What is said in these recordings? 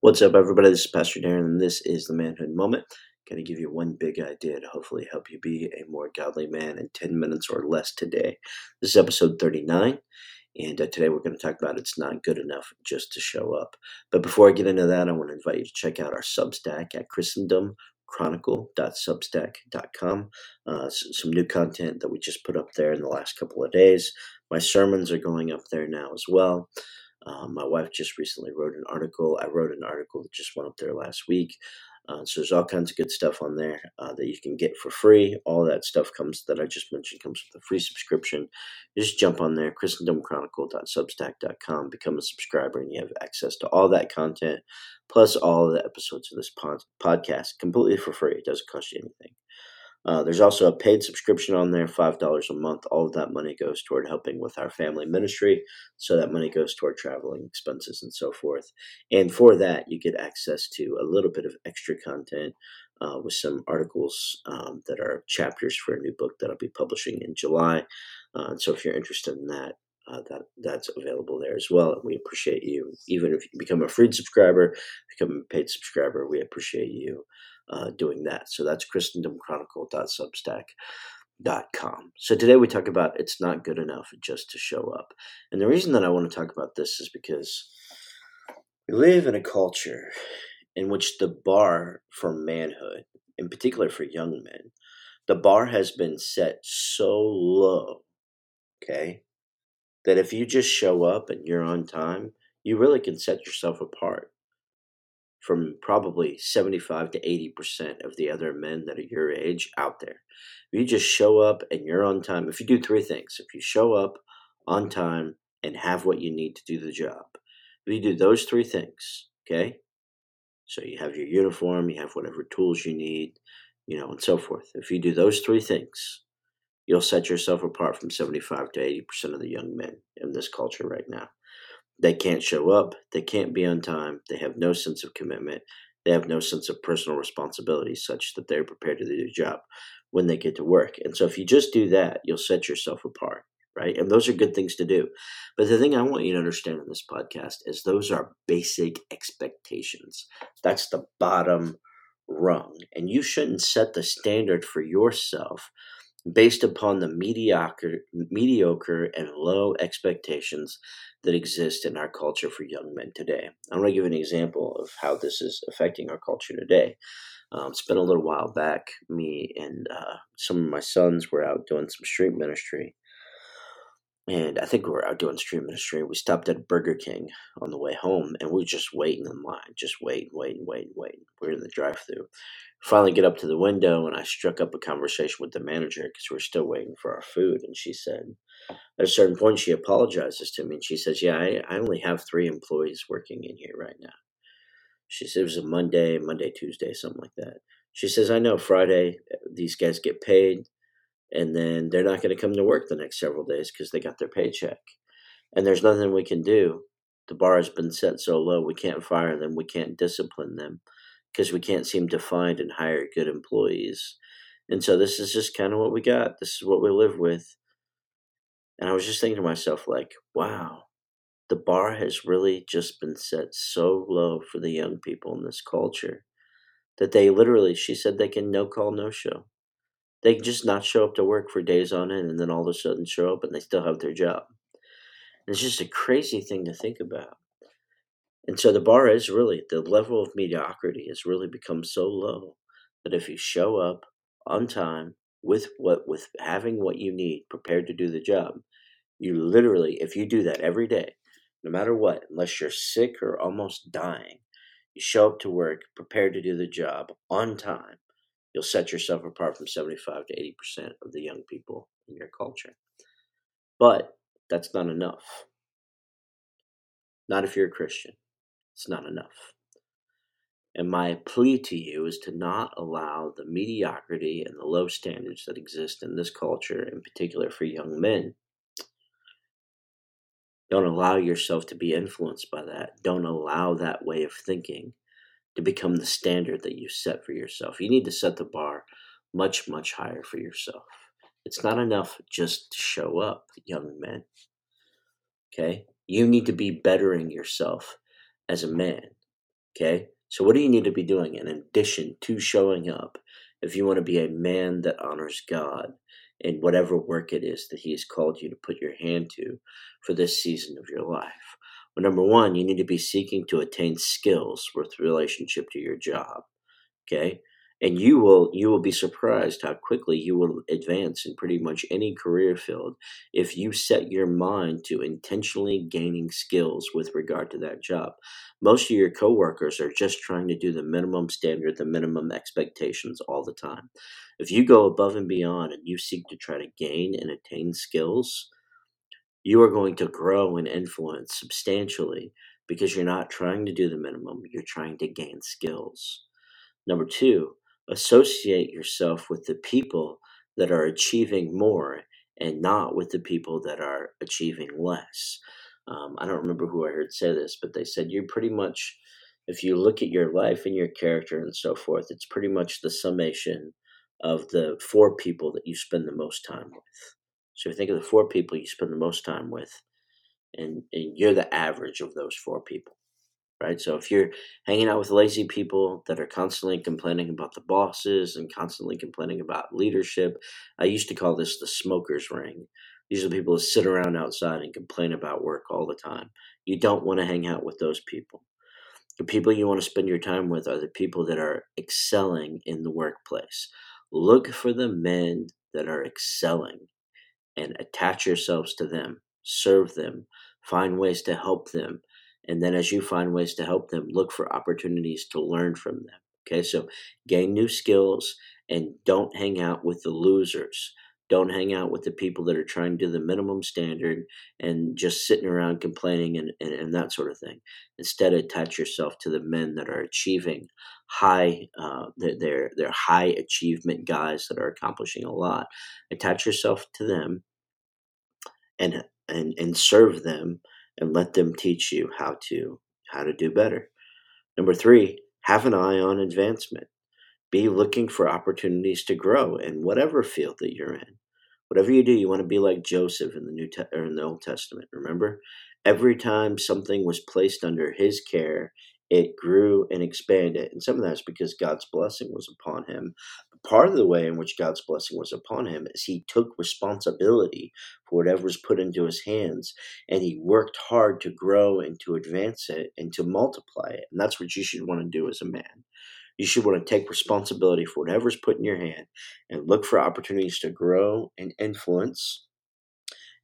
What's up, everybody? This is Pastor Darren, and this is the Manhood Moment. Going to give you one big idea to hopefully help you be a more godly man in 10 minutes or less today. This is episode 39, and uh, today we're going to talk about it's not good enough just to show up. But before I get into that, I want to invite you to check out our Substack at christendomchronicle.substack.com. Uh, some new content that we just put up there in the last couple of days. My sermons are going up there now as well. Um, my wife just recently wrote an article. I wrote an article that just went up there last week. Uh, so there's all kinds of good stuff on there uh, that you can get for free. All that stuff comes that I just mentioned comes with a free subscription. You just jump on there, christendomchronicle.substack.com, become a subscriber, and you have access to all that content, plus all the episodes of this pod- podcast completely for free. It doesn't cost you anything. Uh, there's also a paid subscription on there, $5 a month. All of that money goes toward helping with our family ministry. So that money goes toward traveling expenses and so forth. And for that, you get access to a little bit of extra content uh, with some articles um, that are chapters for a new book that I'll be publishing in July. Uh, so if you're interested in that, uh, that that's available there as well. And we appreciate you. Even if you become a free subscriber, become a paid subscriber, we appreciate you uh, doing that. So that's christendomchronicle.substack.com. So today we talk about it's not good enough just to show up. And the reason that I want to talk about this is because we live in a culture in which the bar for manhood, in particular for young men, the bar has been set so low, okay, that if you just show up and you're on time, you really can set yourself apart from probably 75 to 80% of the other men that are your age out there. If you just show up and you're on time, if you do three things, if you show up on time and have what you need to do the job, if you do those three things, okay? So you have your uniform, you have whatever tools you need, you know, and so forth. If you do those three things, you'll set yourself apart from 75 to 80% of the young men in this culture right now. They can't show up. They can't be on time. They have no sense of commitment. They have no sense of personal responsibility such that they're prepared to do their job when they get to work. And so if you just do that, you'll set yourself apart, right? And those are good things to do. But the thing I want you to understand in this podcast is those are basic expectations. That's the bottom rung. And you shouldn't set the standard for yourself based upon the mediocre, mediocre and low expectations that exist in our culture for young men today. I'm going to give an example of how this is affecting our culture today. Um, it's been a little while back. Me and uh, some of my sons were out doing some street ministry. And I think we were out doing street ministry. We stopped at Burger King on the way home, and we were just waiting in line, just waiting, waiting, waiting, waiting. We are in the drive-through. Finally, get up to the window, and I struck up a conversation with the manager because we are still waiting for our food. And she said, at a certain point, she apologizes to me, and she says, "Yeah, I, I only have three employees working in here right now." She said it was a Monday, Monday, Tuesday, something like that. She says, "I know Friday these guys get paid." and then they're not going to come to work the next several days because they got their paycheck. And there's nothing we can do. The bar has been set so low, we can't fire them, we can't discipline them because we can't seem to find and hire good employees. And so this is just kind of what we got. This is what we live with. And I was just thinking to myself, like, wow, the bar has really just been set so low for the young people in this culture that they literally, she said, they can no call, no show. They can just not show up to work for days on end and then all of a sudden show up and they still have their job. And it's just a crazy thing to think about. And so the bar is really, the level of mediocrity has really become so low that if you show up on time with what with having what you need prepared to do the job, you literally, if you do that every day, no matter what, unless you're sick or almost dying, you show up to work prepared to do the job on time you'll set yourself apart from 75 to 80% of the young people in your culture. But that's not enough. Not if you're a Christian. It's not enough. And my plea to you is to not allow the mediocrity and the low standards that exist in this culture, in particular for young men. Don't allow yourself to be influenced by that. Don't allow that way of thinking to become the standard that you set for yourself. You need to set the bar much, much higher for yourself. It's not enough just to show up, young men. Okay? You need to be bettering yourself as a man. Okay? So, what do you need to be doing in addition to showing up if you want to be a man that honors God in whatever work it is that He has called you to put your hand to for this season of your life? Well, number one, you need to be seeking to attain skills with relationship to your job. Okay? And you will you will be surprised how quickly you will advance in pretty much any career field if you set your mind to intentionally gaining skills with regard to that job. Most of your coworkers are just trying to do the minimum standard the minimum expectations all the time. If you go above and beyond and you seek to try to gain and attain skills you are going to grow and influence substantially because you're not trying to do the minimum you're trying to gain skills. Number 2 associate yourself with the people that are achieving more and not with the people that are achieving less. Um, I don't remember who I heard say this, but they said you're pretty much, if you look at your life and your character and so forth, it's pretty much the summation of the four people that you spend the most time with. So you think of the four people you spend the most time with, and, and you're the average of those four people right? So if you're hanging out with lazy people that are constantly complaining about the bosses and constantly complaining about leadership, I used to call this the smoker's ring. These are the people that sit around outside and complain about work all the time. You don't want to hang out with those people. The people you want to spend your time with are the people that are excelling in the workplace. Look for the men that are excelling and attach yourselves to them, serve them, find ways to help them, and then as you find ways to help them, look for opportunities to learn from them. Okay, so gain new skills and don't hang out with the losers. Don't hang out with the people that are trying to do the minimum standard and just sitting around complaining and, and, and that sort of thing. Instead, attach yourself to the men that are achieving high, uh, they're, they're high achievement guys that are accomplishing a lot. Attach yourself to them and, and, and serve them and let them teach you how to how to do better. Number 3, have an eye on advancement. Be looking for opportunities to grow in whatever field that you're in. Whatever you do, you want to be like Joseph in the New Te- or in the Old Testament. Remember, every time something was placed under his care, it grew and expanded. And some of that's because God's blessing was upon him. Part of the way in which God's blessing was upon him is he took responsibility for whatever was put into his hands and he worked hard to grow and to advance it and to multiply it. And that's what you should want to do as a man. You should want to take responsibility for whatever's put in your hand and look for opportunities to grow and influence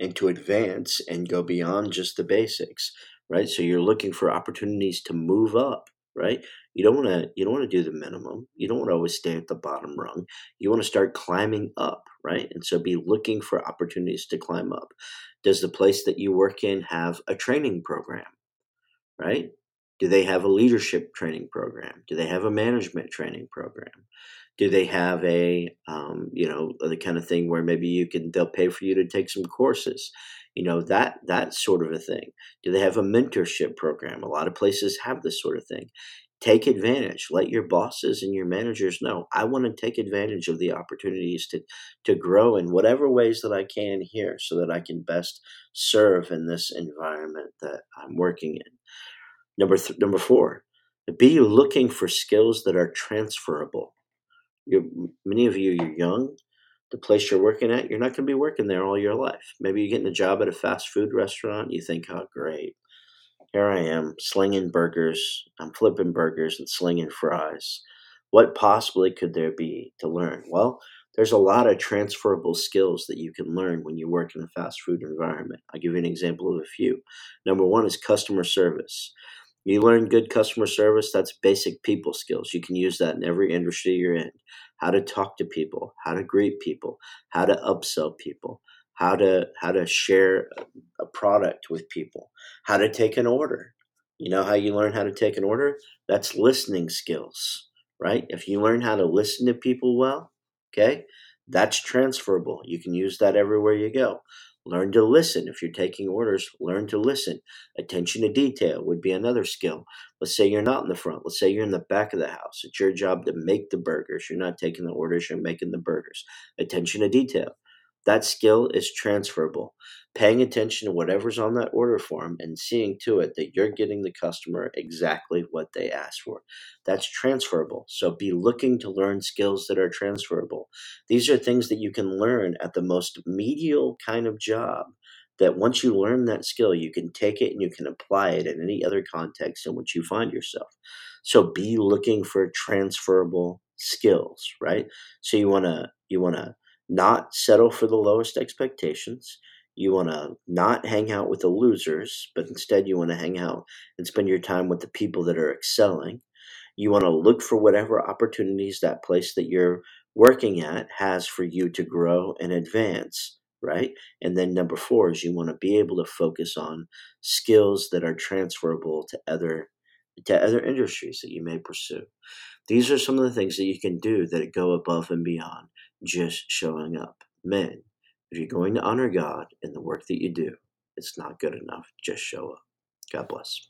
and to advance and go beyond just the basics right? So you're looking for opportunities to move up, right? You don't want to you don't want to do the minimum. You don't want to always stay at the bottom rung. You want to start climbing up, right? And so be looking for opportunities to climb up. Does the place that you work in have a training program? Right? Do they have a leadership training program? Do they have a management training program? Do they have a, um, you know, the kind of thing where maybe you can they'll pay for you to take some courses? you know that that sort of a thing do they have a mentorship program a lot of places have this sort of thing take advantage let your bosses and your managers know i want to take advantage of the opportunities to to grow in whatever ways that i can here so that i can best serve in this environment that i'm working in number th- number 4 be looking for skills that are transferable you're, many of you you're young the place you're working at, you're not going to be working there all your life. Maybe you're getting a job at a fast food restaurant. You think, oh, great. Here I am slinging burgers. I'm flipping burgers and slinging fries. What possibly could there be to learn? Well, there's a lot of transferable skills that you can learn when you work in a fast food environment. I'll give you an example of a few. Number one is customer service. You learn good customer service, that's basic people skills. You can use that in every industry you're in. How to talk to people, how to greet people, how to upsell people, how to how to share a product with people, how to take an order. You know how you learn how to take an order? That's listening skills, right? If you learn how to listen to people well, okay? That's transferable. You can use that everywhere you go. Learn to listen. If you're taking orders, learn to listen. Attention to detail would be another skill. Let's say you're not in the front. Let's say you're in the back of the house. It's your job to make the burgers. You're not taking the orders, you're making the burgers. Attention to detail. That skill is transferable. Paying attention to whatever's on that order form and seeing to it that you're getting the customer exactly what they asked for. That's transferable. So be looking to learn skills that are transferable. These are things that you can learn at the most medial kind of job that once you learn that skill, you can take it and you can apply it in any other context in which you find yourself. So be looking for transferable skills, right? So you want to you want to not settle for the lowest expectations. You want to not hang out with the losers, but instead you want to hang out and spend your time with the people that are excelling. You want to look for whatever opportunities that place that you're working at has for you to grow and advance right? And then number four is you want to be able to focus on skills that are transferable to other to other industries that you may pursue. These are some of the things that you can do that go above and beyond just showing up. Men, if you're going to honor God in the work that you do, it's not good enough. Just show up. God bless.